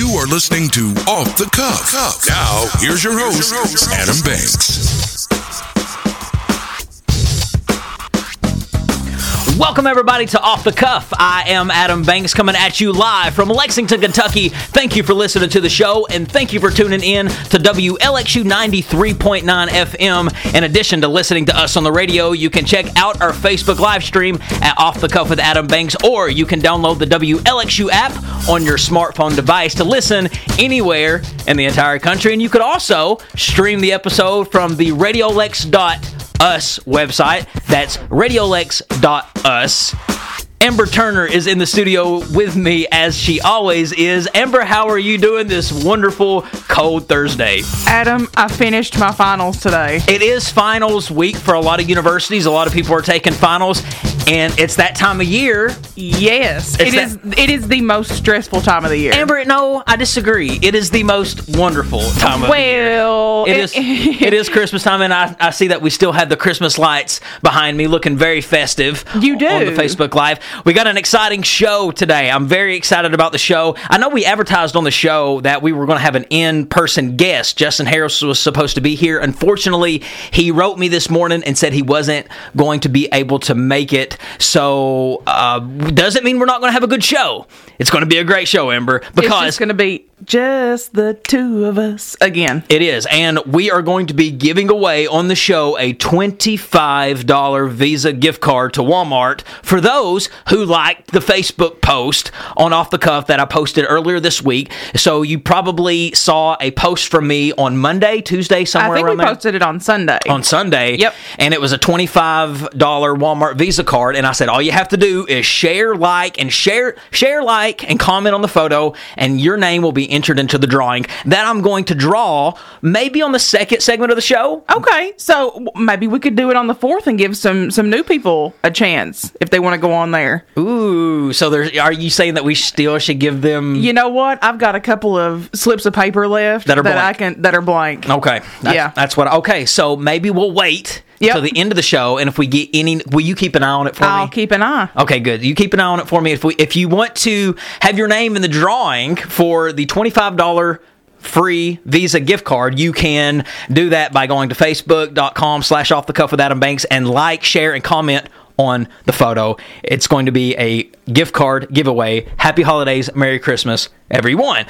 You are listening to Off the Cuff. Now, here's your host, Adam Banks. Welcome, everybody, to Off the Cuff. I am Adam Banks coming at you live from Lexington, Kentucky. Thank you for listening to the show, and thank you for tuning in to WLXU 93.9 FM. In addition to listening to us on the radio, you can check out our Facebook live stream at Off the Cuff with Adam Banks, or you can download the WLXU app on your smartphone device to listen anywhere in the entire country. And you could also stream the episode from the RadioLex.com us website. That's radiolex.us. Amber Turner is in the studio with me as she always is. Amber, how are you doing this wonderful cold Thursday? Adam, I finished my finals today. It is finals week for a lot of universities. A lot of people are taking finals, and it's that time of year. Yes, It's it is. It is the most stressful time of the year. Amber, no, I disagree. It is the most wonderful time of the year. well, It is it is Christmas time, and I, I see that we still have the Christmas lights behind me, looking very festive. You do. on the Facebook Live. We got an exciting show today. I'm very excited about the show. I know we advertised on the show that we were going to have an in-person guest. Justin Harris was supposed to be here. Unfortunately, he wrote me this morning and said he wasn't going to be able to make it. So uh, doesn't mean we're not going to have a good show. It's going to be a great show, Amber, it's because it's going to be just the two of us again. it is. And we are going to be giving away on the show a $25 Visa gift card to Walmart for those who liked the Facebook post on Off the Cuff that I posted earlier this week. So you probably saw a post from me on Monday, Tuesday, somewhere I think we there posted it on Sunday. on Sunday. Yep. And it was a $25 Walmart Visa card. And I said, all you have to do is share, like, and share, share, like, and comment on the photo, and your name will be entered into the drawing that I'm going to draw maybe on the second segment of the show. okay, so maybe we could do it on the fourth and give some some new people a chance if they want to go on there. Ooh, so there's, are you saying that we still should give them. You know what? I've got a couple of slips of paper left That are I blank. can that are blank. Okay. That's, Yeah. That's what. Okay. So maybe we'll wait Yep. till the end of the show, and if we get any, will you keep an eye on it for me? I'll keep an eye. Okay, good. You keep an eye on it for me. If we, if you want to have your name in the drawing for the twenty-five dollar free Visa gift card, you can do that by going to facebook.com slash off the cuff with Adam Banks and like, share, and comment on the photo. It's going to be a gift card giveaway. Happy holidays, Merry Christmas, everyone.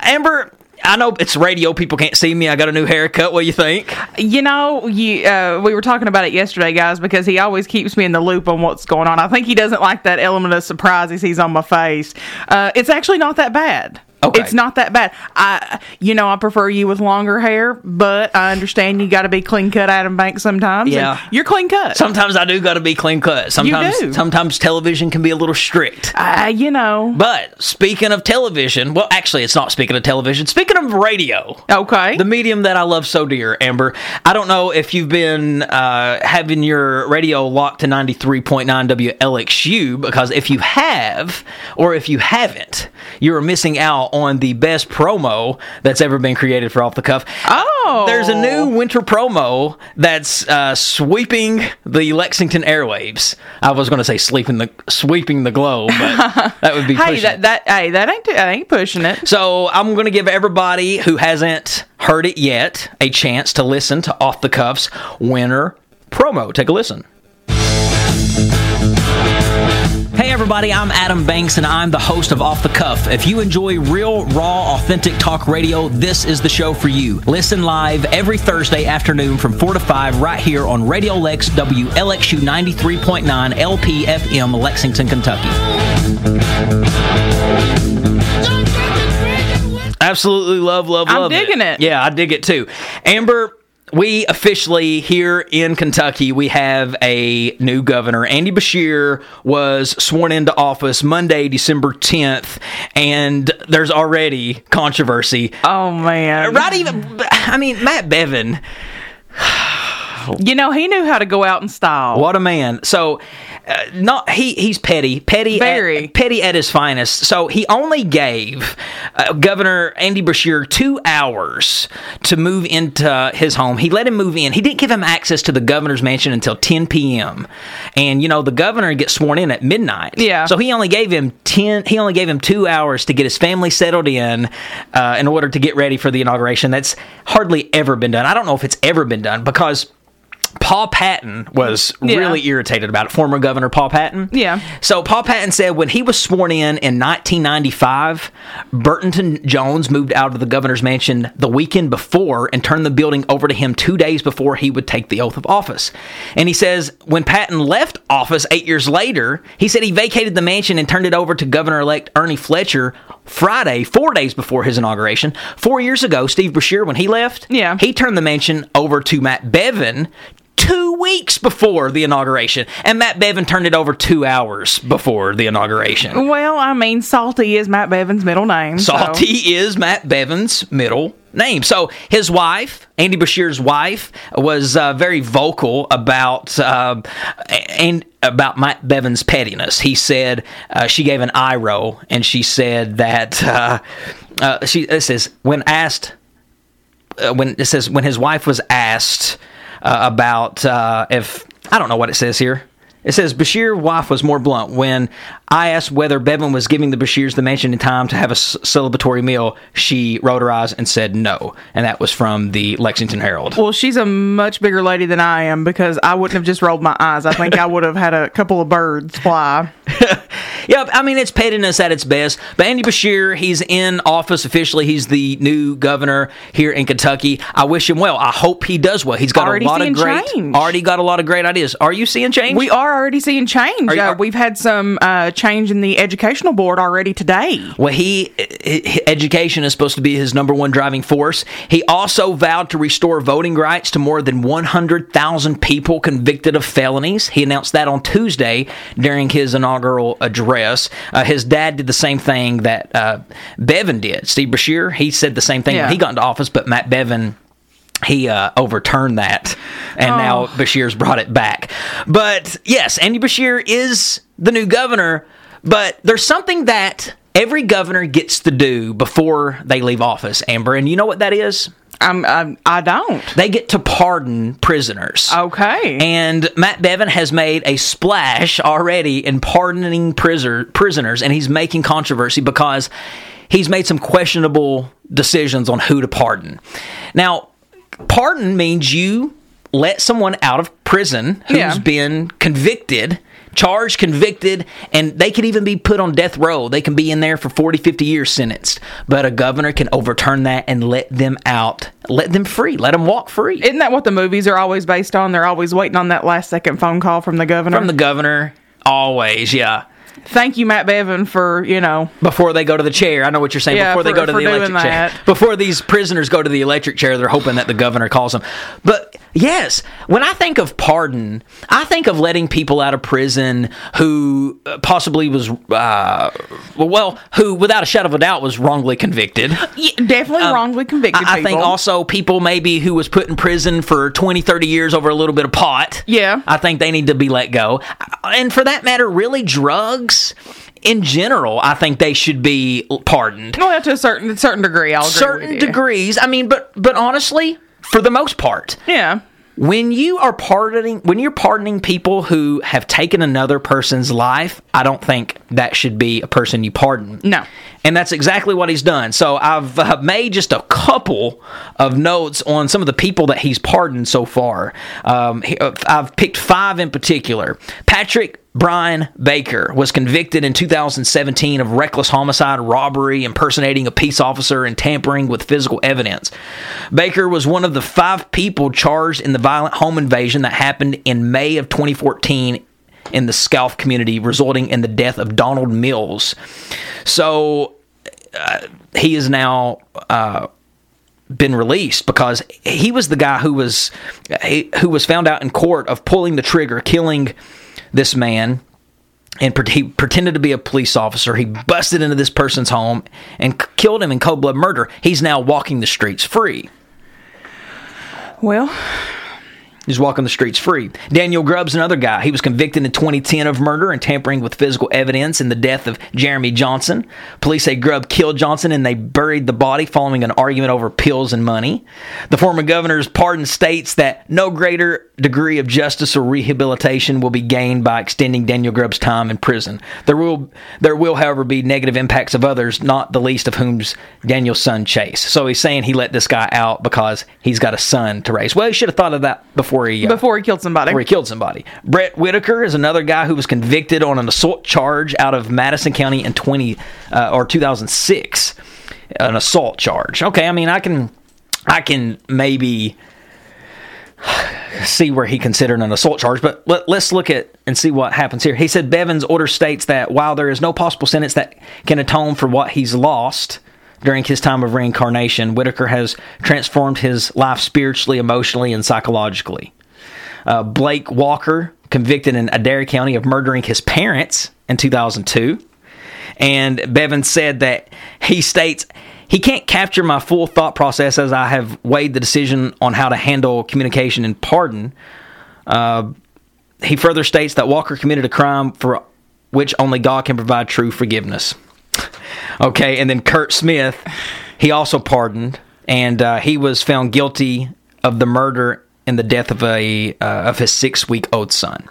Amber, I know it's radio, people can't see me. I got a new haircut. What do you think? You know, you uh, we were talking about it yesterday, guys, because he always keeps me in the loop on what's going on. I think he doesn't like that element of surprise he sees on my face. Uh, it's actually not that bad. Okay. It's not that bad. I, you know, I prefer you with longer hair, but I understand you got to be clean cut, Adam Banks. Sometimes, Yeah. you're clean cut. Sometimes I do got to be clean cut. Sometimes, do. sometimes television can be a little strict. uh, you know, But speaking of television, well, actually, it's not speaking of television. Speaking of radio, okay. the medium that I love so dear, Amber. I don't know if you've been uh, having your radio locked to 93.9 WLXU, because if you have, or if you haven't, you're missing out on the best promo that's ever been created for Off the Cuff. oh, There's a new winter promo that's uh, sweeping the Lexington airwaves. I was going to say sleeping the sweeping the globe, but that would be Hey, that that hey, that ain't that ain't pushing it. So I'm going to give everybody who hasn't heard it yet a chance to listen to Off the Cuffs winter promo. Take a listen. Everybody, I'm Adam Banks and I'm the host of Off the Cuff. If you enjoy real, raw, authentic talk radio, this is the show for you. Listen live every Thursday afternoon from 4 to 5 right here on Radio Lex WLXU 93.9 LPFM, Lexington, Kentucky. Absolutely love, love, love. I'm love digging it. Yeah, I dig it too. Amber, we officially here in Kentucky we have a new governor. Andy Beshear was sworn into office Monday, December 10th, and there's already controversy. Oh man, Right even I mean Matt Bevin, You know, he knew how to go out in style. what a man. So uh, not he he's petty, petty Very. at, petty at his finest. So he only gave uh, Governor Andy Beshear two hours to move into his home. He let him move in. He didn't give him access to the governor's mansion until 10 p.m. And you know the governor gets sworn in at midnight. Yeah. So he only gave him 10. He only gave him two hours to get his family settled in, uh, in order to get ready for the inauguration. That's hardly ever been done. I don't know if it's ever been done because. Paul Patton was Yeah. really irritated about it. Former Governor Paul Patton. Yeah. So Paul Patton said when he was sworn in in 1995, Brereton Jones moved out of the governor's mansion the weekend before and turned the building over to him two days before he would take the oath of office. And he says when Patton left office eight years later, he said he vacated the mansion and turned it over to Governor-elect Ernie Fletcher Friday, four days before his inauguration. Four years ago, Steve Beshear, when he left, Yeah. he turned the mansion over to Matt Bevin two weeks before the inauguration, and Matt Bevin turned it over two hours before the inauguration. Well, I mean, Salty is Matt Bevin's middle name. so- Salty is Matt Bevin's middle name. So his wife, Andy Beshear's wife, was uh, very vocal about uh, and about Matt Bevin's pettiness. He said uh, she gave an eye roll, and she said that uh, uh, she says when asked uh, when it says when his wife was asked uh, about uh, if I don't know what it says here. It says Beshear's wife was more blunt when I asked whether Bevin was giving the Beshears the mansion in time to have a celebratory meal. She rolled her eyes and said no, and that was from the Lexington Herald. Well, she's a much bigger lady than I am because I wouldn't have just rolled my eyes. I think I would have had a couple of birds fly. Yep, I mean it's pettiness at its best. But Andy Beshear, he's in office officially. He's the new governor here in Kentucky. I wish him well. I hope he does well. He's got Already a lot of great, change. already got a lot of great ideas. Are you seeing change? We are already seeing change. Are you- uh, we've had some uh, change in the educational board already today. Well, he education is supposed to be his number one driving force. He also vowed to restore voting rights to more than 100,000 people convicted of felonies. He announced that on Tuesday during his inaugural address. Uh, his dad did the same thing that uh, Bevin did. Steve Beshear, he said the same thing when he got into office, but Matt Bevin he uh, overturned that, and oh. now Beshear's brought it back. But yes, Andy Beshear is the new governor. But there's something that every governor gets to do before they leave office, Amber, and you know what that is? I'm, I'm, I don't. They get to pardon prisoners. Okay. And Matt Bevin has made a splash already in pardoning prisoner, prisoners, and he's making controversy because he's made some questionable decisions on who to pardon. Now, pardon means you let someone out of prison who's Yeah. been convicted charged convicted and they could even be put on death row they can be in there for 40 50 years sentenced but a governor can overturn that and let them out let them free let them walk free Isn't that what the movies are always based on? They're always waiting on that last second phone call from the governor. from the governor always yeah Thank you, Matt Bevin, for you know. before they go to the chair i know what you're saying Yeah, before they go to the electric chair before these prisoners go to the electric chair they're hoping that the governor calls them but yes when i think of pardon i think of letting people out of prison who uh, possibly was uh, well who without a shadow of a doubt was wrongly convicted Yeah, definitely wrongly convicted. Um, I, I think also people maybe who was put in prison for 20, 30 years over a little bit of pot. Yeah. I think they need to be let go. And for that matter, really drugs in general, I think they should be pardoned. Oh, well, to a certain certain degree, I'll agree Certain with you. degrees. I mean, but but honestly, for the most part, Yeah. when you are pardoning when you're pardoning people who have taken another person's life i don't think that should be a person you pardon No. and that's exactly what he's done so i've uh, made just a couple of notes on some of the people that he's pardoned so far um, he- uh, i've picked five in particular patrick Brian Baker was convicted in 2017 of reckless homicide, robbery, impersonating a peace officer, and tampering with physical evidence. Baker was one of the five people charged in the violent home invasion that happened in May of 2014 in the Scalf community, resulting in the death of Donald Mills. So uh, he is now. Uh, been released because he was the guy who was who was found out in court of pulling the trigger, killing this man, and he pretended to be a police officer. He busted into this person's home and killed him in cold blood murder. He's now walking the streets free. Well, He's walking the streets free. Daniel Grubb's another guy. He was convicted in 2010 of murder and tampering with physical evidence in the death of Jeremy Johnson. Police say Grubb killed Johnson and they buried the body following an argument over pills and money. The former governor's pardon states that no greater degree of justice or rehabilitation will be gained by extending Daniel Grubb's time in prison. There will, there will, however, be negative impacts of others, not the least of whom's Daniel's son Chase. So he's saying he let this guy out because he's got a son to raise. Well, he should have thought of that before he uh, Before he killed somebody. before he killed somebody. Brett Whitaker is another guy who was convicted on an assault charge out of Madison County in 20 uh, or 2006. An assault charge. Okay, I mean, I can, I can maybe see where he considered an assault charge, but let, us look at and see what happens here. He said Bevin's order states that while there is no possible sentence that can atone for what he's lost during his time of reincarnation, Whitaker has transformed his life spiritually, emotionally, and psychologically. Uh, Blake Walker, convicted in Adair County of murdering his parents in 2002. And Bevin said that he states he can't capture my full thought process as I have weighed the decision on how to handle communication and pardon. Uh, he further states that Walker committed a crime for which only God can provide true forgiveness. Okay, and then Kurt Smith, he also pardoned, and uh, he was found guilty of the murder and the death of a uh, of his six week old son.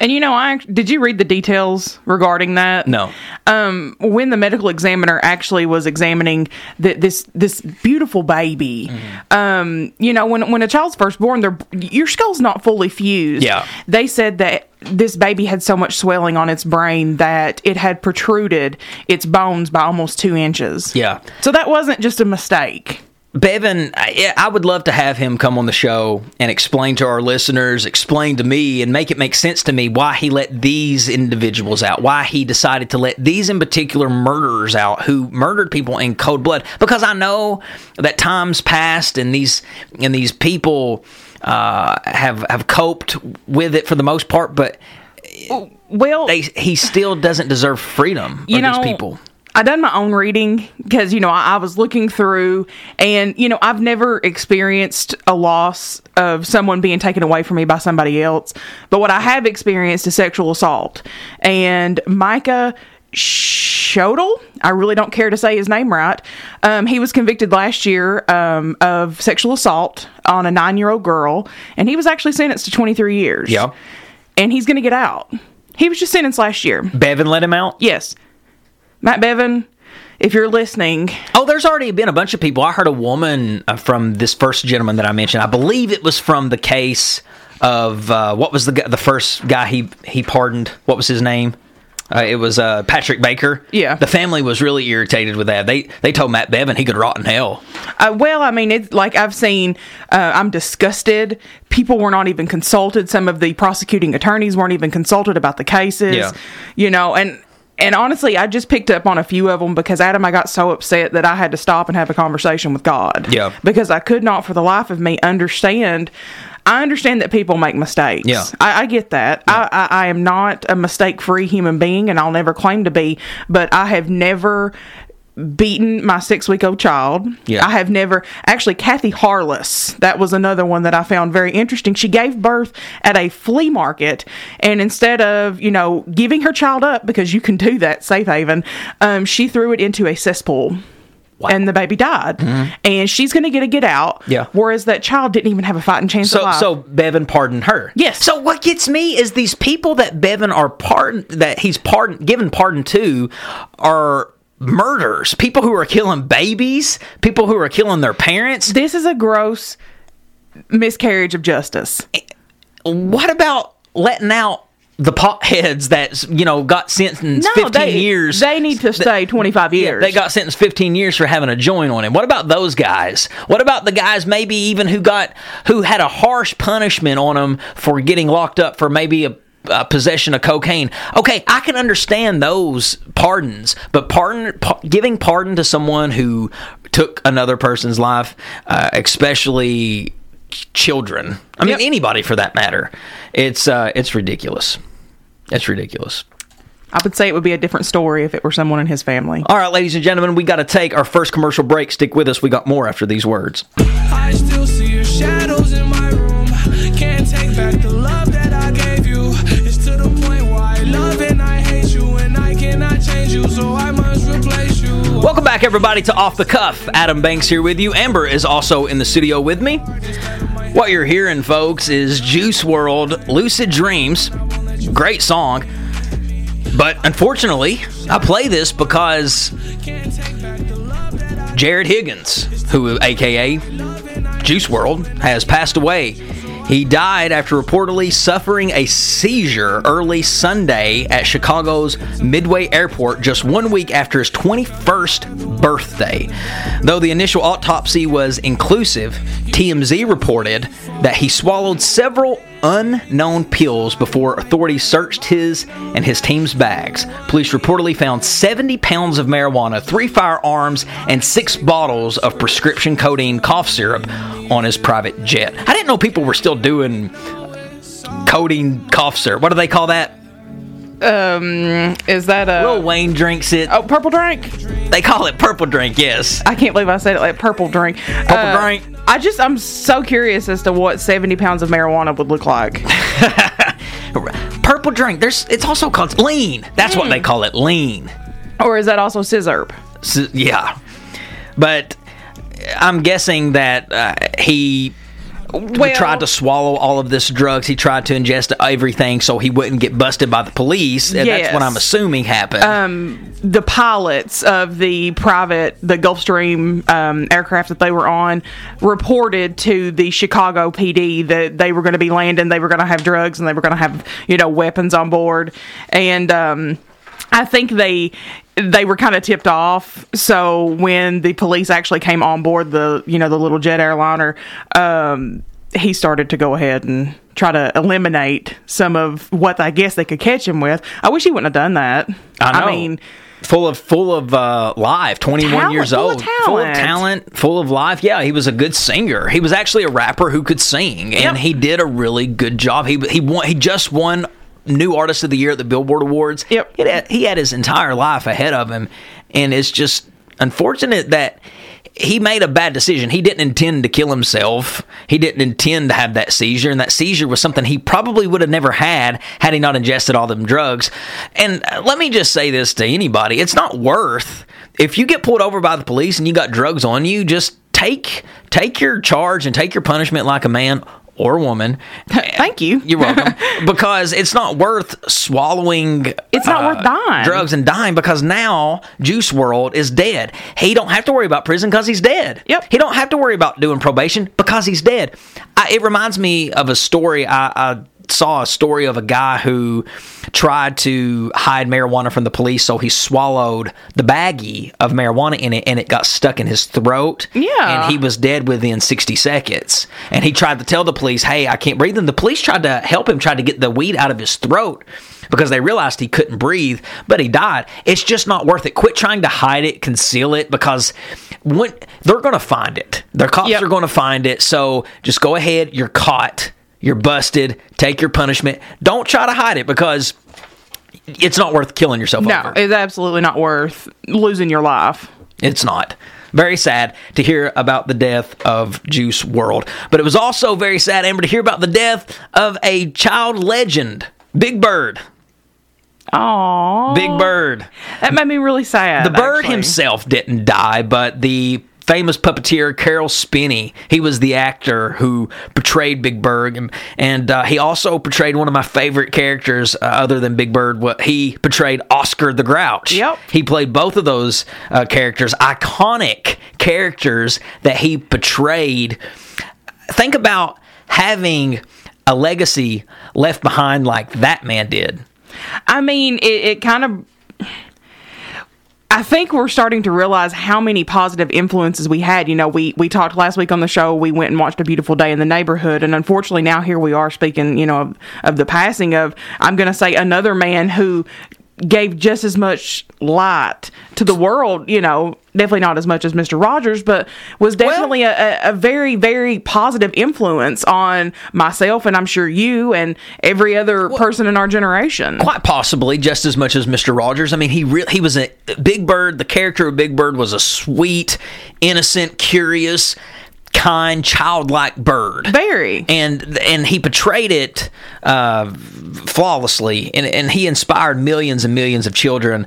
And you know, I did you read the details regarding that? No. Um, when the medical examiner actually was examining the, this this beautiful baby, um, you know, when when a child's first born, their your skull's not fully fused. Yeah. They said that this baby had so much swelling on its brain that it had protruded its bones by almost two inches. Yeah. So that wasn't just a mistake. Bevin, I, I would love to have him come on the show and explain to our listeners, explain to me, and make it make sense to me why he let these individuals out, why he decided to let these in particular murderers out who murdered people in cold blood. Because I know that times passed and these and these people uh, have have coped with it for the most part, but Well, they, he still doesn't deserve freedom. you of know, these people. I done my own reading because you know I, I was looking through, and you know I've never experienced a loss of someone being taken away from me by somebody else, but what I have experienced is sexual assault, and Micah. Schoettle, I really don't care to say his name right. Um, he was convicted last year um, of sexual assault on a nine-year-old girl, and he was actually sentenced to 23 years. Yeah. and he's going to get out. He was just sentenced last year. Bevin let him out. Yes. Matt Bevin, if you're listening, Oh, there's already been a bunch of people. I heard a woman uh, from this first gentleman that I mentioned. I believe it was from the case of uh, what was the the first guy he he pardoned. What was his name? Uh, it was uh, Patrick Baker. Yeah. the family was really irritated with that. They they told Matt Bevin he could rot in hell. uh, well, I mean, it's like I've seen, uh, I'm disgusted. People were not even consulted. Some of the prosecuting attorneys weren't even consulted about the cases. Yeah. You know, and and honestly, I just picked up on a few of them because Adam, I got so upset that I had to stop and have a conversation with God. Yeah. Because I could not, for the life of me, understand. I understand that people make mistakes. Yeah. I, I get that. I, I, I am not a mistake free human being, and I'll never claim to be, but I have never beaten my six week old child. Yeah. I have never actually Kathy Harless, that was another one that I found very interesting. She gave birth at a flea market and instead of, you know, giving her child up because you can do that, safe haven, um, she threw it into a cesspool. And the baby died, and she's going to get a get out. Mm-hmm. Yeah. Whereas that child didn't even have a fighting chance of So life. so Bevin pardoned her. Yes. So what gets me is these people that Bevin are pardon that he's pardon given pardon to are murders. People who are killing babies. People who are killing their parents. this is a gross miscarriage of justice. what about letting out the potheads that you know got sentenced 15 they, years They need to stay 25 Yeah, years. they got sentenced 15 years for having a joint on him. What about those guys? What about the guys maybe even who got who had a harsh punishment on them for getting locked up for maybe a uh, possession of cocaine. Okay, I can understand those pardons, but pardon, pa- giving pardon to someone who took another person's life, uh, especially children. I mean, Yep. anybody for that matter. It's uh, it's ridiculous. It's ridiculous. I would say it would be a different story if it were someone in his family. All right, ladies and gentlemen, we got to take our first commercial break. Stick with us. We got more after these words. Welcome back, everybody, to Off the Cuff. Adam Banks here with you. Amber is also in the studio with me. What you're hearing, folks, is Juice WRLD Lucid Dreams. Great song. But unfortunately, I play this because Jarad Higgins, who, aka Juice WRLD, has passed away. He died after reportedly suffering a seizure early Sunday at Chicago's Midway Airport just one week after his 21st birthday. Though the initial autopsy was inclusive, TMZ reported that he swallowed several unknown pills before authorities searched his and his team's bags. Police reportedly found 70 pounds of marijuana, three firearms, and six bottles of prescription codeine cough syrup on his private jet. I didn't know people were still doing codeine cough syrup. What do they call that? Um, is that a Lil Wayne drinks it. oh purple drink? They call it purple drink, yes. I can't believe I said it like purple drink. Purple uh, drink. I just I'm so curious as to what 70 pounds of marijuana would look like. Purple drink. There's it's also called lean. That's what they call it, lean. or is that also sizzurp? S- yeah. But I'm guessing that uh, he Well, tried to swallow all of this drugs. He tried to ingest everything so he wouldn't get busted by the police. And that's what I'm assuming happened. the pilots of the private the Gulfstream um, aircraft that they were on reported to the Chicago PD that they were going to be landing, they were going to have drugs, and they were going to have you know weapons on board, and um, I think they they were kind of tipped off. So when the police actually came on board the you know the little jet airliner, um, he started to go ahead and try to eliminate some of what I guess they could catch him with. I wish he wouldn't have done that. I know. mean, full of full of uh, life, 21 Talent, years full of old, full of talent. talent, full of life. Yeah, he was a good singer. He was actually a rapper who could sing, and Yep. he did a really good job. He he won. He just won New Artist of the Year at the Billboard Awards. Yep. He had, he had his entire life ahead of him, and it's just unfortunate that. He made a bad decision. He didn't intend to kill himself. He didn't intend to have that seizure, and that seizure was something he probably would have never had had he not ingested all them drugs. And uh, let me just say this to anybody: it's not worth if you get pulled over by the police and you got drugs on you. Just take take your charge and take your punishment like a man or woman. Thank you. You're welcome. because it's not worth swallowing. It's not worth uh, dying. Drugs and dying because now Juice WRLD is dead. He don't have to worry about prison because he's dead. Yep. He don't have to worry about doing probation because he's dead. I, it reminds me of a story. I, I saw a story of a guy who tried to hide marijuana from the police, so he swallowed the baggie of marijuana in it, and it got stuck in his throat. Yeah. and he was dead within 60 seconds. And he tried to tell the police, "Hey, I can't breathe." And the police tried to help him, tried to get the weed out of his throat. Because they realized he couldn't breathe, but he died. It's just not worth it. Quit trying to hide it, conceal it, because when they're going to find it, the cops Yep. are going to find it. So just go ahead. You're caught. You're busted. Take your punishment. Don't try to hide it because it's not worth killing yourself No, over. it's absolutely not worth losing your life. It's not. Very sad to hear about the death of Juice WRLD. But it was also very sad, Amber, to hear about the death of a child legend, Big Bird. Oh, Big Bird. that made me really sad. The bird actually. himself didn't die, but the famous puppeteer Caroll Spinney, he was the actor who portrayed Big Bird, and, and uh, he also portrayed one of my favorite characters, uh, other than Big Bird. What he portrayed Oscar the Grouch. Yep. he played both of those uh, characters, iconic characters that he portrayed. Think about having a legacy left behind like that man did. I mean, it, it kind of. I think we're starting to realize how many positive influences we had. You know, we we talked last week on the show. We went and watched a beautiful day in the neighborhood, and unfortunately, now here we are speaking. You know, of, of the passing of I'm going to say another man who gave just as much light to the world. You know, definitely not as much as Mr. Rogers, but was definitely a, a, a very very positive influence on myself, and I'm sure you and every other person in our generation. quite possibly just as much as Mr. Rogers. I mean, he re- he was a Big Bird. The character of Big Bird was a sweet, innocent, curious, kind, childlike bird. Very. and and he portrayed it uh, flawlessly, and, and he inspired millions and millions of children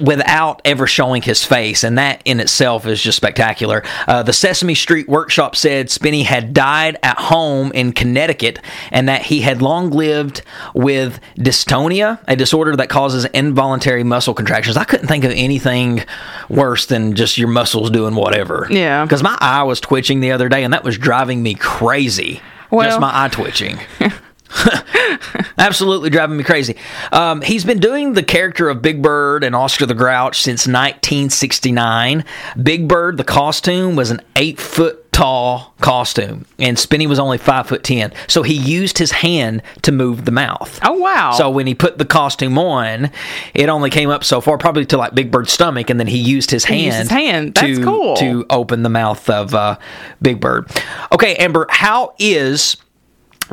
without ever showing his face, and that in itself is just spectacular. Uh, the Sesame Street Workshop said Spinney had died at home in Connecticut, and that he had long lived with dystonia, a disorder that causes involuntary muscle contractions. I couldn't think of anything worse than just your muscles doing whatever. Yeah. because my eye was twitching the other day, and that was driving me crazy. Well- just my eye twitching. Absolutely driving me crazy. Um, he's been doing the character of Big Bird and Oscar the Grouch since 1969. Big Bird, the costume, was an eight foot tall costume, and Spinney was only five foot ten. So he used his hand to move the mouth. Oh, wow. So when he put the costume on, it only came up so far, probably to like Big Bird's stomach, and then he used his hand. used his hand. That's to, cool. To open the mouth of uh, Big Bird. Okay, Amber, how is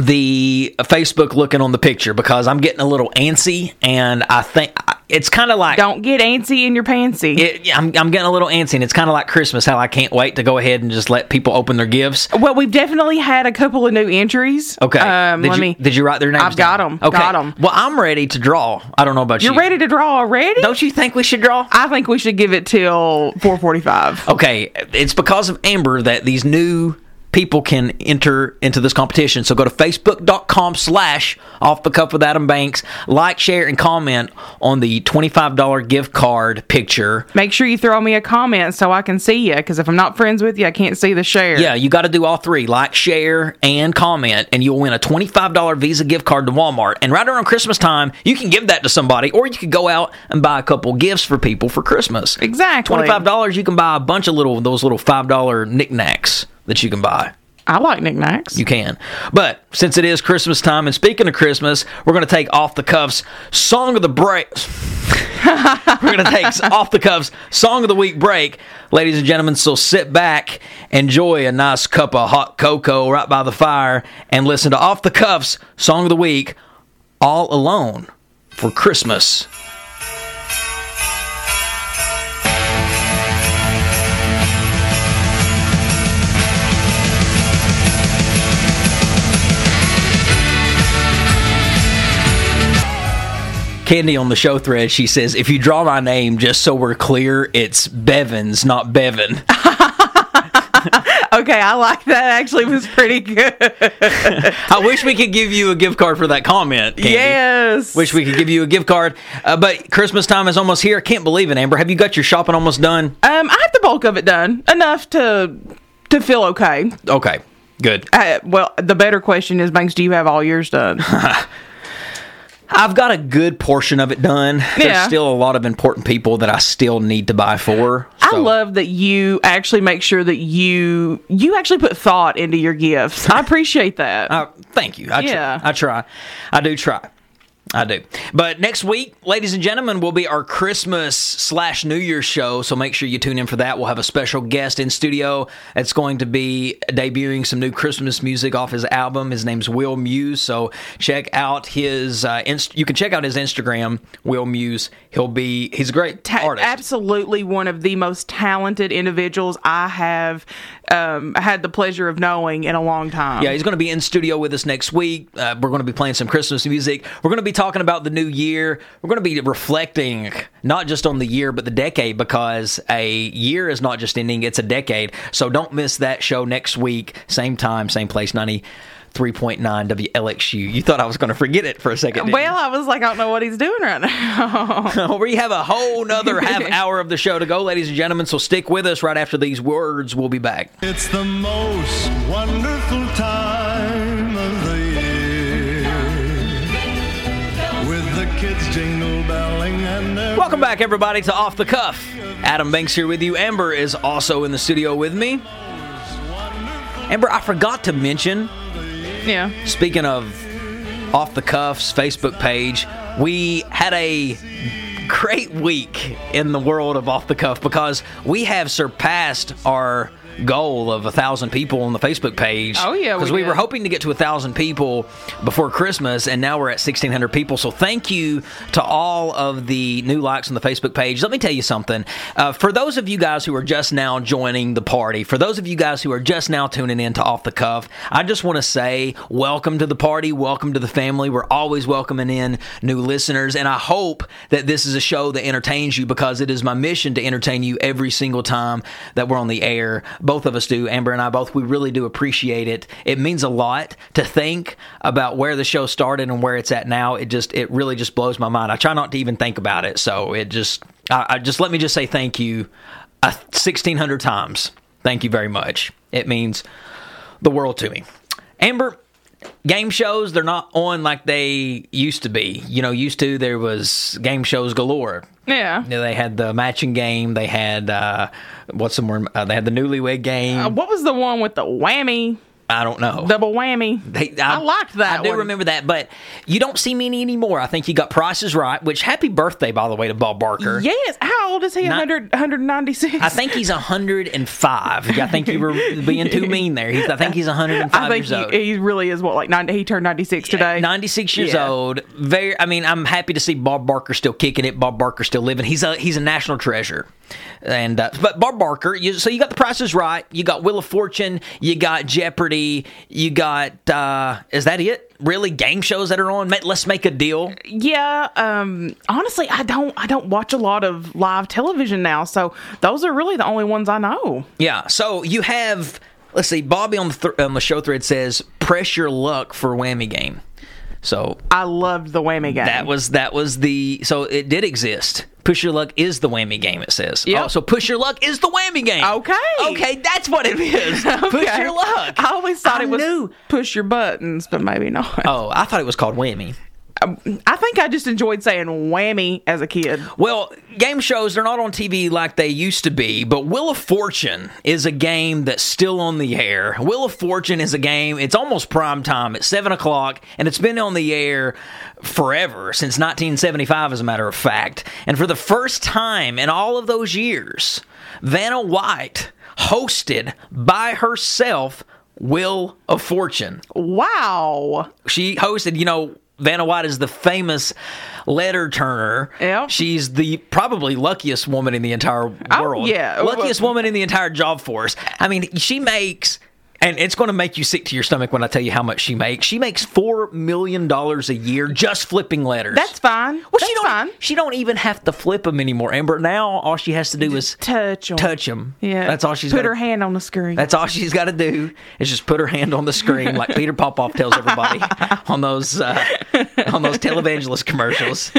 the Facebook looking on the picture? Because I'm getting a little antsy, and I think it's kind of like Don't get antsy in your pantsy. it, I'm, I'm getting a little antsy, and it's kind of like Christmas. How I can't wait to go ahead and just let people open their gifts. well, we've definitely had a couple of new entries. Okay. Um, did let you, me. Did you write their names? I've got them. Okay. got 'em. Well, I'm ready to draw. I don't know about You're you. ready to draw already? Don't you think we should draw? I think we should give it till 4:45. Okay, it's because of Amber that these new people can enter into this competition. So go to facebook.com slash off the cuff with Adam Banks, like, share, and comment on the $25 gift card picture. Make sure you throw me a comment so I can see you. Because if I'm not friends with you, I can't see the share. Yeah, you got to do all three like, share, and comment, and you'll win a $25 Visa gift card to Walmart. And right around Christmas time, you can give that to somebody, or you could go out and buy a couple gifts for people for Christmas. Exactly. $25, you can buy a bunch of little, those little $5 knickknacks that you can buy. I like knickknacks. You can. But since it is Christmas time, and speaking of Christmas, we're going to take off the cuffs song of the break. we're going to take off the cuffs song of the week break, ladies and gentlemen. So sit back, enjoy a nice cup of hot cocoa right by the fire, and listen to off the cuffs song of the week, all alone for Christmas. Candy on the show thread, she says, if you draw my name, just so we're clear, it's Bevins, not Bevan. okay, I like that. Actually, was pretty good. I wish we could give you a gift card for that comment. Candy. yes. Wish we could give you a gift card. Uh, but Christmas time is almost here. I can't believe it, Amber. Have you got your shopping almost done? Um, I have the bulk of it done. Enough to to feel okay. Okay, good. Uh, well, the better question is, Banks, do you have all yours done? I've got a good portion of it done. There's still a lot of important people that I still need to buy for. I love that you actually make sure that you you actually put thought into your gifts. I appreciate that. Uh, thank you. I Yeah. try. I try. I do try. I do. But next week, ladies and gentlemen, will be our Christmas slash New Year's show. So make sure you tune in for that. We'll have a special guest in studio that's going to be debuting some new Christmas music off his album. His name's Will Muse. So check out his. Uh, inst- you can check out his Instagram, Will Muse. He'll be. He's a great Ta- artist. absolutely one of the most talented individuals I have um, had the pleasure of knowing in a long time. Yeah, he's going to be in studio with us next week. Uh, we're going to be playing some Christmas music. We're going to be talking about the new year. We're going to be reflecting not just on the year, but the decade because a year is not just ending, it's a decade. So don't miss that show next week, same time, same place, 93.9 WLXU. You thought I was going to forget it for a second. didn't Well, I was like, I don't know what he's doing right now. we have a whole nother half hour of the show to go, ladies and gentlemen. So stick with us right after these words. We'll be back. It's the most wonderful time Welcome back, everybody, to Off the Cuff. Adam Banks here with you. Amber is also in the studio with me. Amber, I forgot to mention, yeah. speaking of Off the Cuffs Facebook page, we had a great week in the world of Off the Cuff because we have surpassed our goal of a thousand people on the Facebook page. Oh, yeah, because we, did. were hoping to get to a thousand people before Christmas, and now we're at sixteen hundred people. So thank you to all of the new likes on the Facebook page. Let me tell you something. Uh, for those of you guys who are just now joining the party, for those of you guys who are just now tuning in to Off the Cuff, I just want to say welcome to the party, welcome to the family. We're always welcoming in new listeners, and I hope that this is a show that entertains you because it is my mission to entertain you every single time that we're on the air. Both of us do, Amber and I both. We really do appreciate it. It means a lot to think about where the show started and where it's at now. It just, it really just blows my mind. I try not to even think about it, so it just, I, I just let me just say thank you, uh, sixteen hundred times. Thank you very much. It means the world to me. Amber, game shows they're not on like they used to be. You know, used to there was game shows galore. Yeah. They had the matching game. They had uh, what's the more? Uh, they had the newlywed game. Uh, what was the one with the whammy, I don't know. double whammy? They- I liked that I do one. remember that, but you don't see many anymore. I think you got Prices Right. Which happy birthday, by the way, to Bob Barker. Yes. How old is he? Not- 100, 196? I think he's 105. I think you were being too mean there. He's, I think he's 105 I think years old. he, he really is what like 90, he turned 96 today 96 years Yeah. old. Very. I mean, I'm happy to see Bob Barker still kicking it. Bob Barker still living. He's a he's a national treasure. And uh, but Bob Barker. You, so you got the prices right. You got Wheel of Fortune. You got Jeopardy. You got. uh Is that it? Really, game shows that are on. Let's make a deal. yeah um honestly i don't i don't watch a lot of live television now so those are really the only ones i know Yeah. So you have. Let's see. Bobby on the th- on the show thread says, "Press your luck for whammy game." So i loved the whammy game That was that was the so it did exist. Push your luck is the whammy game. It says. Yep. Oh, so push your luck is the whammy game. Okay. Okay, that's what it is. Push your luck. i always thought I it was knew. push your buttons but maybe not Oh, I thought it was called whammy. I think i just enjoyed saying whammy as a kid Well, game shows they're not on TV like they used to be, but Wheel of Fortune is a game that's still on the air. Wheel of Fortune is a game. It's almost prime time. It's seven o'clock, and it's been on the air forever since 1975, as a matter of fact. And for the first time in all of those years, Vanna White hosted by herself Wheel of Fortune wow she hosted you know vanna white is the famous letter turner Yep. she's the probably luckiest woman in the entire Oh, world yeah. luckiest woman in the entire job force i mean she makes and it's going to make you sick to your stomach when I tell you how much she makes. She makes four million dollars a year just flipping letters. that's fine well, that's she don't. fine She don't even have to flip them anymore, Amber. Now all she has to do is touch 'em. touch them. yeah that's all she's put gotta- her hand on the screen that's all she's got to do is just put her hand on the screen, like Peter Popoff tells everybody on those uh, on those televangelist commercials.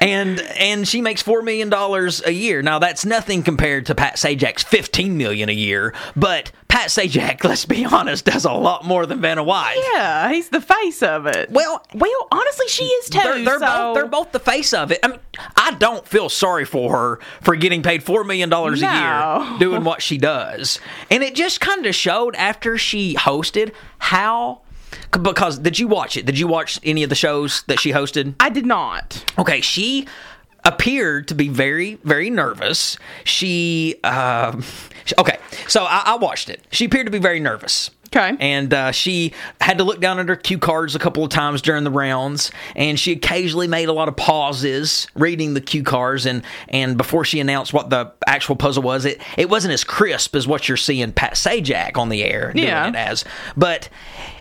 And and she makes four million dollars a year. Now that's nothing compared to Pat Sajak's fifteen million a year. But Pat Sajak, let's be honest, does a lot more than Vanna White. yeah he's the face of it Well, well honestly she is too they're, they're so- both they're both the face of it. I mean, I don't feel sorry for her for getting paid four million dollars a No. year doing what she does, and it just kind of showed after she hosted how. Because did you watch it? Did you watch any of the shows that she hosted? i did not Okay, she appeared to be very, very nervous. She, um, sh- okay, so I, I watched it. She appeared to be very nervous. Okay. And uh, she had to look down at her cue cards a couple of times during the rounds, and she occasionally made a lot of pauses reading the cue cards. And, and before she announced what the actual puzzle was, it, it wasn't as crisp as what you're seeing Pat Sajak on the air doing Yeah. it as. But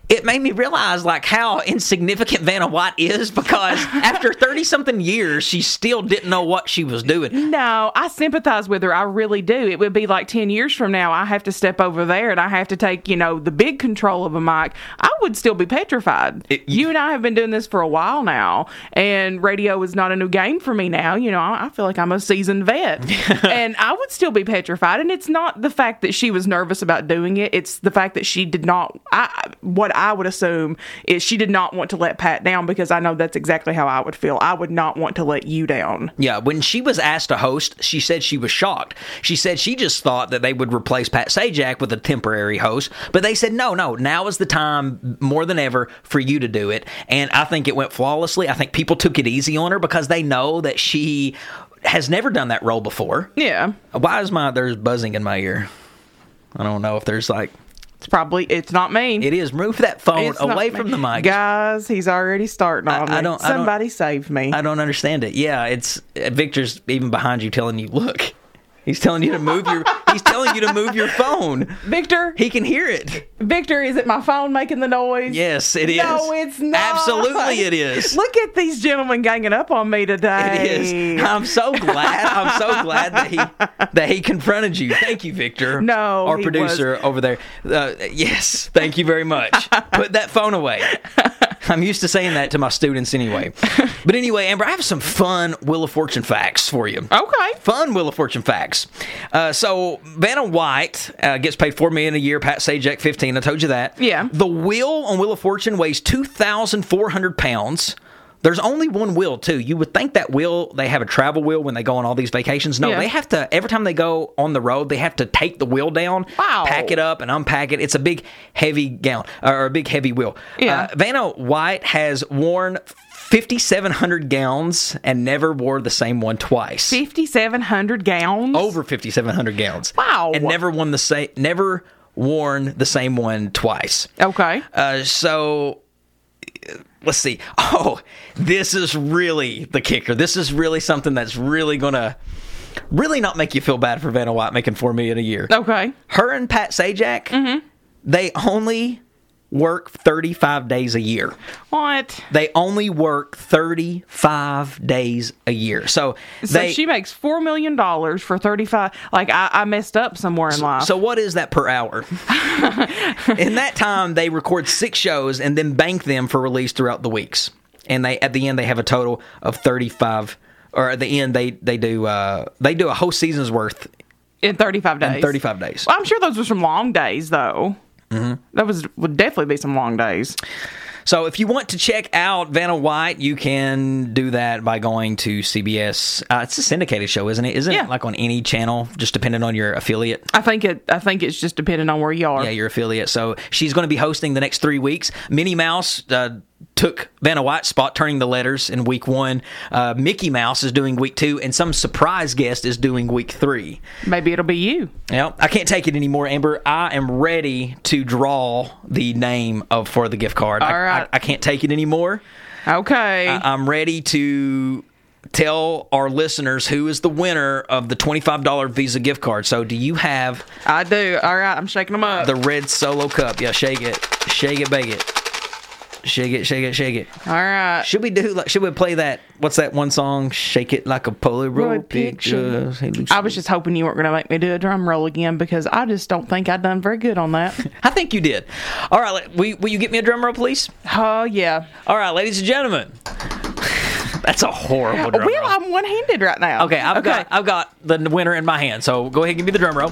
it made me realize like how insignificant Vanna White is because after 30 something years, she still didn't know what she was doing. No, I sympathize with her. I really do. It would be like 10 years from now, I have to step over there and I have to take, you know, the big control of a mic. I would still be petrified. It- you and I have been doing this for a while now, and radio is not a new game for me now. You know, I, I feel like I'm a seasoned vet. and I would still be petrified. And it's not the fact that she was nervous about doing it, it's the fact that she did not, I, what I would assume is she did not want to let Pat down because I know that's exactly how I would feel. I would not want to let you down. Yeah, when she was asked to host, she said she was shocked. She said she just thought that they would replace Pat Sajak with a temporary host, but they said no, no, now is the time more than ever for you to do it. And I think it went flawlessly. I think people took it easy on her because they know that she has never done that role before. Yeah. Why is my there's buzzing in my ear? I don't know if there's like It's probably it's not me. it is. Move that phone It's away from the mic. Guys, he's already starting on I me. don't- I don't- Somebody save me. I don't understand it. Yeah, it's Victor's even behind you, telling you, look. He's telling you to move your. He's telling you to move your phone. Victor, He can hear it. Victor, is it my phone making the noise? Yes, it is. No, it's not. Absolutely, it is. Look at these gentlemen ganging up on me today. It is. I'm so glad. I'm so glad that he that he confronted you. Thank you, Victor. No, our producer over there. Uh, yes, thank you very much. Put that phone away. I'm used to saying that to my students anyway. But anyway, Amber, I have some fun Wheel of Fortune facts for you. Okay. Fun Wheel of Fortune facts. Uh, so Vanna White uh, gets paid four million a year. Pat Sajak fifteen. I told you that. Yeah. The wheel on Wheel of Fortune weighs two thousand four hundred pounds. There's only one wheel too. You would think that wheel they have a travel wheel when they go on all these vacations. No, Yeah. they have to every time they go on the road, they have to take the wheel down, Wow. pack it up, and unpack it. It's a big heavy gown or a big heavy wheel. Yeah. Uh, Vanna White has worn 5,700 gowns and never wore the same one twice Fifty seven hundred gowns. over 5700 gowns Wow. and never won the same never worn the same one twice Okay. uh, so uh, let's see oh this is really the kicker this is really something that's really gonna really not make you feel bad for vanna white making four million a year Okay. her and pat sajak they only work 35 days a year What? they only work 35 days a year so, So they she makes four million dollars for thirty five. Like I, I messed up somewhere in life. So what is that per hour? in that time, they record six shows and then bank them for release throughout the weeks. And they at the end they have a total of thirty five. Or at the end they they do uh, they do a whole season's worth in thirty five days. in thirty five days. Well, I'm sure those were some long days, though. Mm-hmm. That was would definitely be some long days. So if you want to check out Vanna White, you can do that by going to CBS. Uh, it's a syndicated show, isn't it? Isn't Yeah. it like on any channel, just depending on your affiliate? I think it. I think it's just depending on where you are. Yeah, your affiliate. So she's going to be hosting the next three weeks. Minnie Mouse uh, took Vanna White's spot, turning the letters in week one. Uh, Mickey Mouse is doing week two, and some surprise guest is doing week three. Maybe it'll be you. Well, I can't take it anymore, Amber. I am ready to draw the name of for the gift card. I, All right. I, I can't take it anymore. Okay. I- I'm ready to tell our listeners who is the winner of the $25 Visa gift card. So, do you have I do. All right. I'm shaking them up. the red solo cup? Yeah, shake it, shake it, bake it, shake it, shake it, shake it. All right. Should we do? like Should we play that? What's that one song? Shake it like a Polaroid Polaroid picture. I was just hoping you weren't going to make me do a drum roll again because I just don't think I've done very good on that. I think you did. All right, will, will you get me a drum roll, please? oh yeah. All right, ladies and gentlemen. That's a horrible drum Well, roll. I'm one handed right now. Okay, I've got I've got the winner in my hand. So go ahead and give me the drum roll.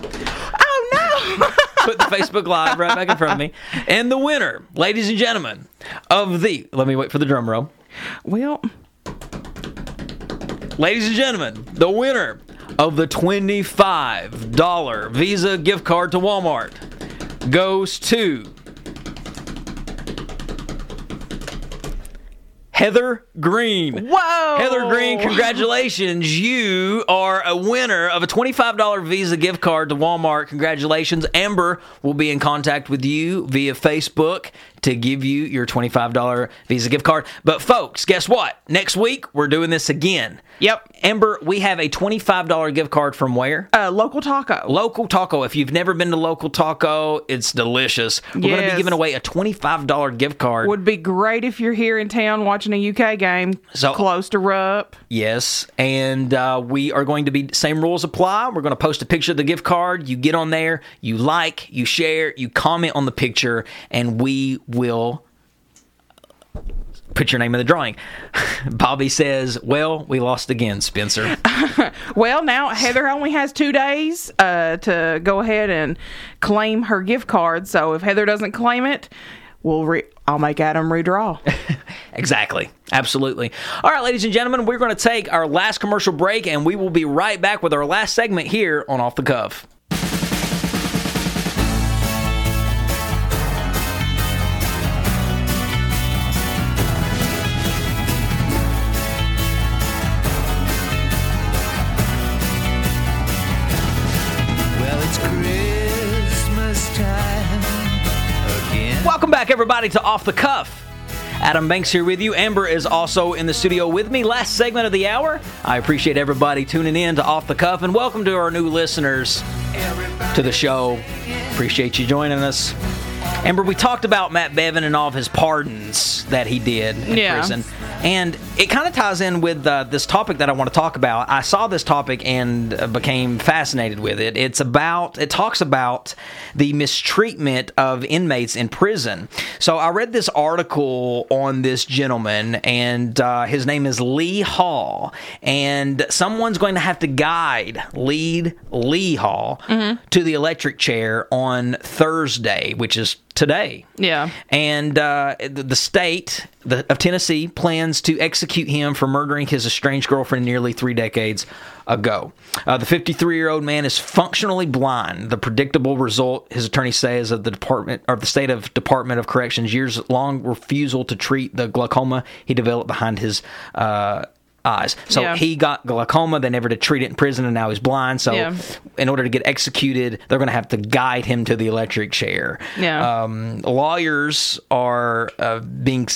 Put the Facebook Live right back in front of me. And the winner, ladies and gentlemen, of the let me wait for the drum roll. well, Ladies and gentlemen, the winner of the $25 Visa gift card to Walmart goes to Heather Green. whoa. Heather Green, congratulations. You are a winner of a $25 Visa gift card to Walmart. Congratulations. Amber will be in contact with you via Facebook to give you your $25 Visa gift card. But, folks, guess what? Next week, we're doing this again. Yep. Amber, we have a $25 gift card from where? Uh, local taco. Local Taco. If you've never been to Local Taco, it's delicious. We're going to be giving away a $25 gift card. Would be great if you're here in town watching a UK game So- close to Rupp. Yes, and uh, we are going to be same rules apply. We're going to post a picture of the gift card. You get on there, you like, you share, you comment on the picture, and we will put your name in the drawing. Bobby says, "Well, we lost again, Spencer." Well, now Heather only has two days uh, to go ahead and claim her gift card. So if Heather doesn't claim it, we'll re- I'll make Adam redraw. exactly, absolutely. All right, ladies and gentlemen, we're going to take our last commercial break, and we will be right back with our last segment here on Off the Cuff. Welcome back, everybody, to Off the Cuff. Adam Banks here with you. Amber is also in the studio with me. Last segment of the hour. I appreciate everybody tuning in to Off the Cuff and welcome to our new listeners to the show. Appreciate you joining us. Amber, we talked about Matt Bevin and all of his pardons that he did in Yeah. prison. And it kind of ties in with uh, this topic that I want to talk about. I saw this topic and uh, became fascinated with it. It's about, it talks about the mistreatment of inmates in prison. So I read this article on this gentleman, and uh, his name is Lee Hall. And someone's going to have to guide, lead Lee Hall to the electric chair on Thursday, which is today. Yeah. And uh, the the state the, of Tennessee plans to execute him for murdering his estranged girlfriend nearly three decades ago. Uh, the 53 year old man is functionally blind. The predictable result, his attorney says, of the department or the state of Department of Corrections years long refusal to treat the glaucoma he developed behind his. Uh, Eyes. So Yeah. he got glaucoma. They never did treat it in prison, and now he's blind. So, Yeah. in order to get executed, they're going to have to guide him to the electric chair. Yeah. Um, lawyers are uh, being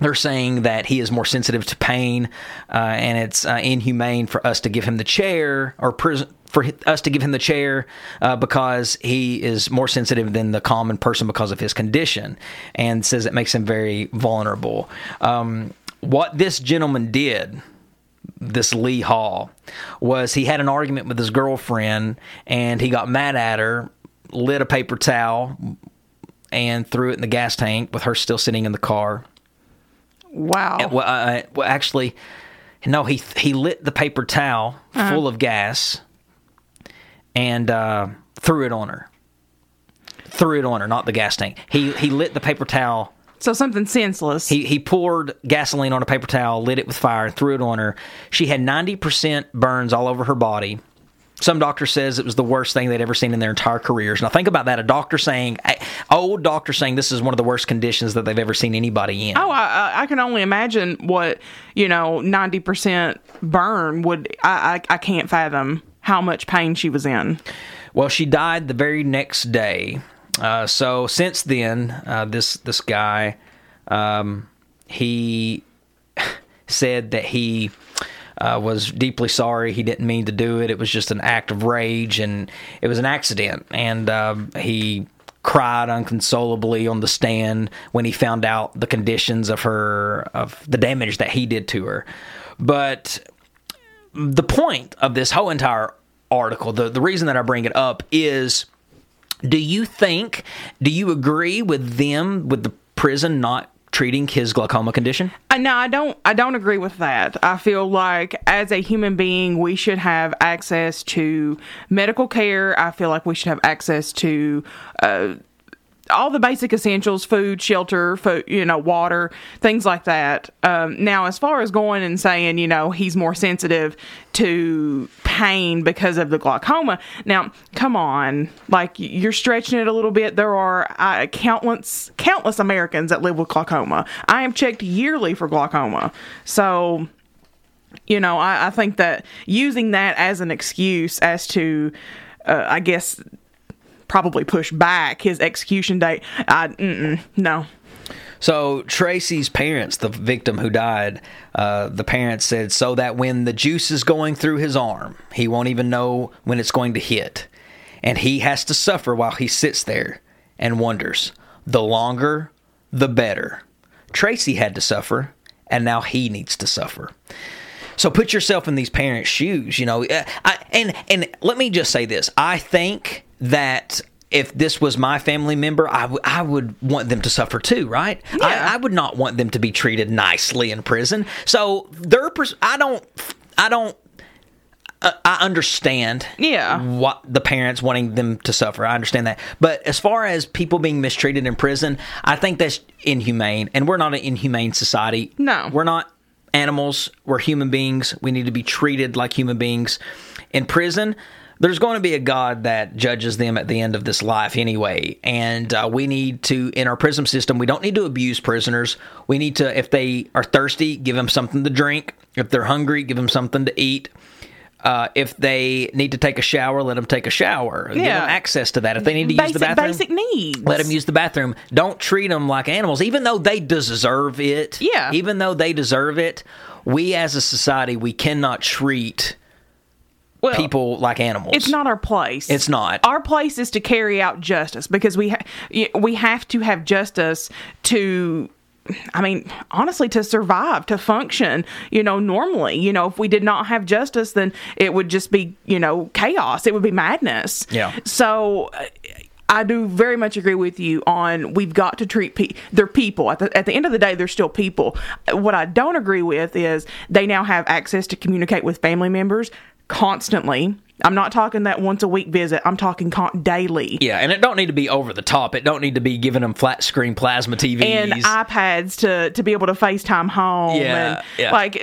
they're saying that he is more sensitive to pain, uh, and it's uh, inhumane for us to give him the chair or prison for us to give him the chair uh, because he is more sensitive than the common person because of his condition, and says it makes him very vulnerable. Um, what this gentleman did this Lee Hall was he had an argument with his girlfriend and he got mad at her, lit a paper towel and threw it in the gas tank with her still sitting in the car. Wow. Well, uh, well actually, no, he he lit the paper towel full of gas and uh, threw it on her. Threw it on her, not the gas tank. He he lit the paper towel so something senseless. he he poured gasoline on a paper towel, lit it with fire, and threw it on her. She had ninety percent burns all over her body. Some doctor says it was the worst thing they'd ever seen in their entire careers. Now think about that: a doctor saying, a old doctor saying this is one of the worst conditions that they've ever seen anybody in. Oh, I, I- I can only imagine what you know. Ninety percent burn would. I, I I can't fathom how much pain she was in. Well, she died the very next day. Uh, so since then, uh, this this guy, um, he said that he uh, was deeply sorry. He didn't mean to do it. It was just an act of rage, and it was an accident. And um, he cried unconsolably on the stand when he found out the conditions of her of the damage that he did to her. But the point of this whole entire article, the, the reason that I bring it up is do you think, do you agree with them, with the prison not treating his glaucoma condition? Uh, No, I don't. I don't agree with that. I feel like as a human being, we should have access to medical care. I feel like we should have access to. Uh, all the basic essentials food shelter you know water things like that. Um, now as far as going and saying you know he's more sensitive to pain because of the glaucoma now come on. Like you're stretching it a little bit. There are uh, countless countless americans that live with glaucoma. I am checked yearly for glaucoma. So you know i, I think that using that as an excuse as to uh, i guess probably push back his execution date. I, no. So Tracy's parents, the victim who died, uh, the parents said so that when the juice is going through his arm, he won't even know when it's going to hit, and he has to suffer while he sits there and wonders. The longer, the better. Tracy had to suffer, and now he needs to suffer. So put yourself in these parents' shoes. You know, Uh, I, and and let me just say this: I think that if this was my family member, I, w- I would want them to suffer too, right? I, I would not want them to be treated nicely in prison. So their pers- I don't I don't uh, I understand Yeah. what the parents wanting them to suffer. I understand that. But as far as people being mistreated in prison, I think that's inhumane. And we're not an inhumane society. No. We're not animals. We're human beings. We need to be treated like human beings. In prison, there's going to be a God that judges them at the end of this life anyway. And uh, we need to, in our prison system, we don't need to abuse prisoners. We need to, if they are thirsty, give them something to drink. If they're hungry, give them something to eat Uh, if they need to take a shower, let them take a shower. Give Yeah. them access to that. If they need to use the bathroom, basic needs. let them use the bathroom. Don't treat them like animals, even though they deserve it. Yeah. Even though they deserve it, we as a society we cannot treat Well, people like animals. It's not our place. It's not. Our place is to carry out justice because we ha- we have to have justice to I mean, honestly, to survive, to function, you know, normally, you know, if we did not have justice, then it would just be, you know, chaos. It would be madness. Yeah. So uh, I do very much agree with you on we've got to treat pe- they're people. At the, at the end of the day, they're still people. What I don't agree with is they now have access to communicate with family members constantly. I'm not talking that once a week visit. I'm talking con- daily. Yeah, and it don't need to be over the top. It don't need to be giving them flat screen plasma TVs. and iPads to to be able to FaceTime home. Yeah, and yeah. like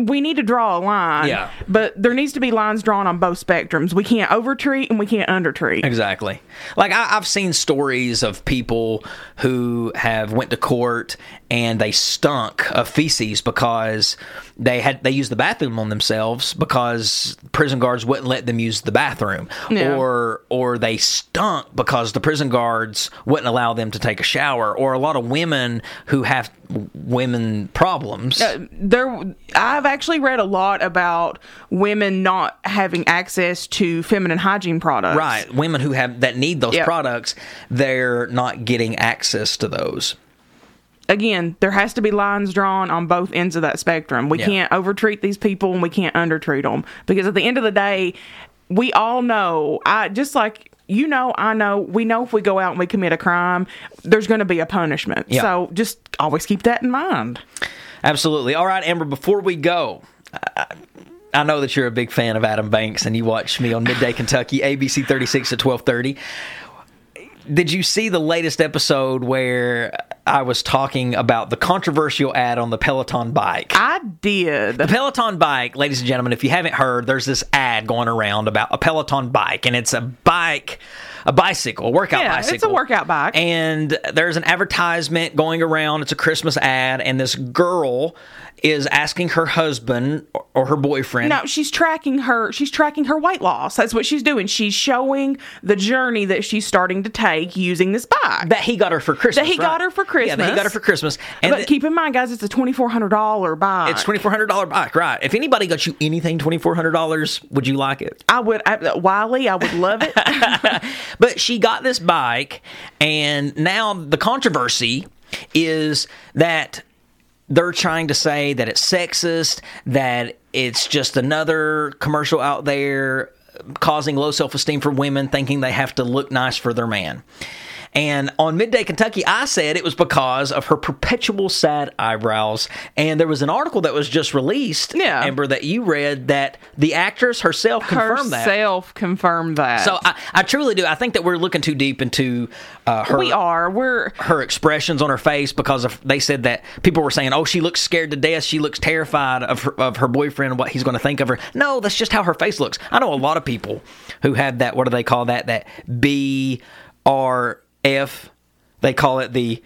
we need to draw a line. Yeah. but there needs to be lines drawn on both spectrums. We can't overtreat and we can't undertreat. Exactly. Like I, I've seen stories of people who have went to court and they stunk of feces because they had they used the bathroom on themselves because prison guards wouldn't let them use the bathroom, Yeah. or or they stunk because the prison guards wouldn't allow them to take a shower, or a lot of women who have women problems. Uh, there I've actually read a lot about women not having access to feminine hygiene products. Right, women who have that need those Yeah. products, they're not getting access to those. Again, there has to be lines drawn on both ends of that spectrum. We Yeah. can't overtreat these people and we can't undertreat them because at the end of the day, we all know. I just like you know, I know. We know if we go out and we commit a crime, there's going to be a punishment. Yeah. So just always keep that in mind. Absolutely. All right, Amber, before we go, I, I know that you're a big fan of Adam Banks and you watch me on Midday Kentucky, ABC 36 to 1230. Did you see the latest episode where I was talking about the controversial ad on the Peloton bike? I did. The Peloton bike, ladies and gentlemen, if you haven't heard, there's this ad going around about a Peloton bike, and it's a bike, a bicycle, a workout Yeah, bicycle. it's a workout bike. And there's an advertisement going around. It's a Christmas ad, and this girl is asking her husband or- her boyfriend. No, she's tracking her. She's tracking her weight loss. That's what she's doing. She's showing the journey that she's starting to take using this bike. That he got her for Christmas. That he right? got her for Christmas. Yeah, that he got her for Christmas. And but th- keep in mind, guys, it's a twenty four hundred dollar bike. it's twenty four hundred dollar bike, right? If anybody got you anything twenty four hundred dollars, would you like it? I would, I, Wiley. I would love it. But she got this bike, and now the controversy is that they're trying to say that it's sexist, that it's just another commercial out there causing low self esteem for women, thinking they have to look nice for their man. And on Midday Kentucky, I said it was because of her perpetual sad eyebrows. And there was an article that was just released, Yeah. Amber, that you read that the actress herself confirmed that. Herself confirmed that. So I, I truly do. I think that we're looking too deep into uh, her we are. We're her expressions on her face because of they said that people were saying, "Oh, she looks scared to death. She looks terrified of her, of her boyfriend and what he's going to think of her." No, that's just how her face looks. I know a lot of people who have that. What do they call that? That B R F. They call it the.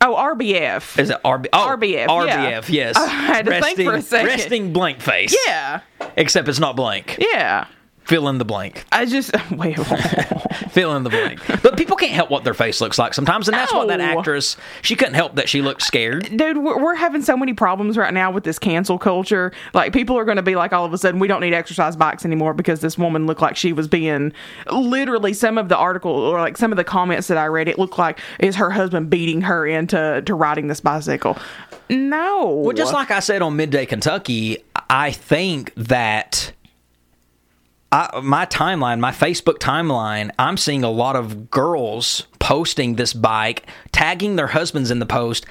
oh RBF. Is it RB? Oh, RBF, yeah. RBF. Yes. I had to think for a second. Resting blank face. yeah, Except it's not blank. yeah. Fill in the blank. I just wait. fill in the blank. But people can't help what their face looks like sometimes, and that's what that actress. She couldn't help that she looked scared. Uh, dude we're, we're having so many problems right now with this cancel culture like people are going to be like all of a sudden we don't need exercise bikes anymore because this woman looked like she was being literally some of the article or like some of the comments that i read it looked like is her husband beating her into to riding this bicycle no Well, just like I said on Midday Kentucky, I think that. I, my timeline, my Facebook timeline, I'm seeing a lot of girls posting this bike, tagging their husbands in the post,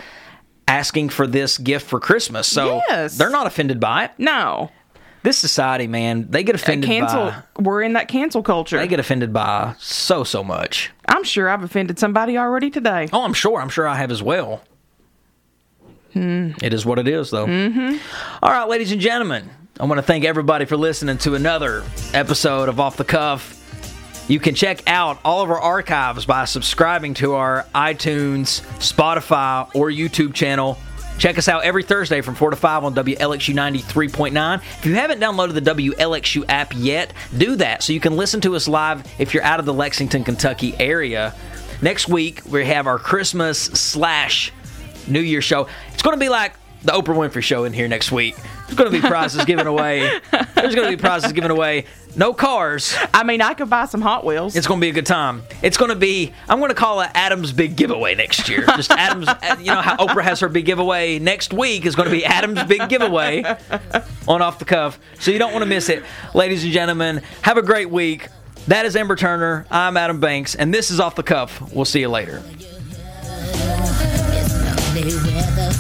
asking for this gift for Christmas. So Yes. they're not offended by it. no This society, man, they get offended cancel by. we're in that cancel culture They get offended by so so much. i'm sure i've offended somebody already today Oh, I'm sure. I'm sure I have as well. It is what it is, though. Mm-hmm. right, ladies and gentlemen, I want to thank everybody for listening to another episode of Off the Cuff. You can check out all of our archives by subscribing to our iTunes, Spotify, or YouTube channel. Check us out every Thursday from 4 to 5 on WLXU 93.9. If you haven't downloaded the WLXU app yet, do that so you can listen to us live if you're out of the Lexington, Kentucky area. Next week, we have our Christmas slash New Year show. It's going to be like the Oprah Winfrey show in here next week. There's going to be prizes given away. There's going to be prizes given away. No cars. I mean, I could buy some Hot Wheels. It's going to be a good time. It's going to be. I'm going to call it Adam's big giveaway next year. Just Adam's. You know how Oprah has her big giveaway next week is going to be Adam's big giveaway on off the cuff. So you don't want to miss it, ladies and gentlemen. Have a great week. That is Amber Turner. I'm Adam Banks, and this is off the cuff. We'll see you later.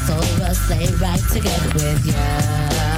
For us, stay right together with ya.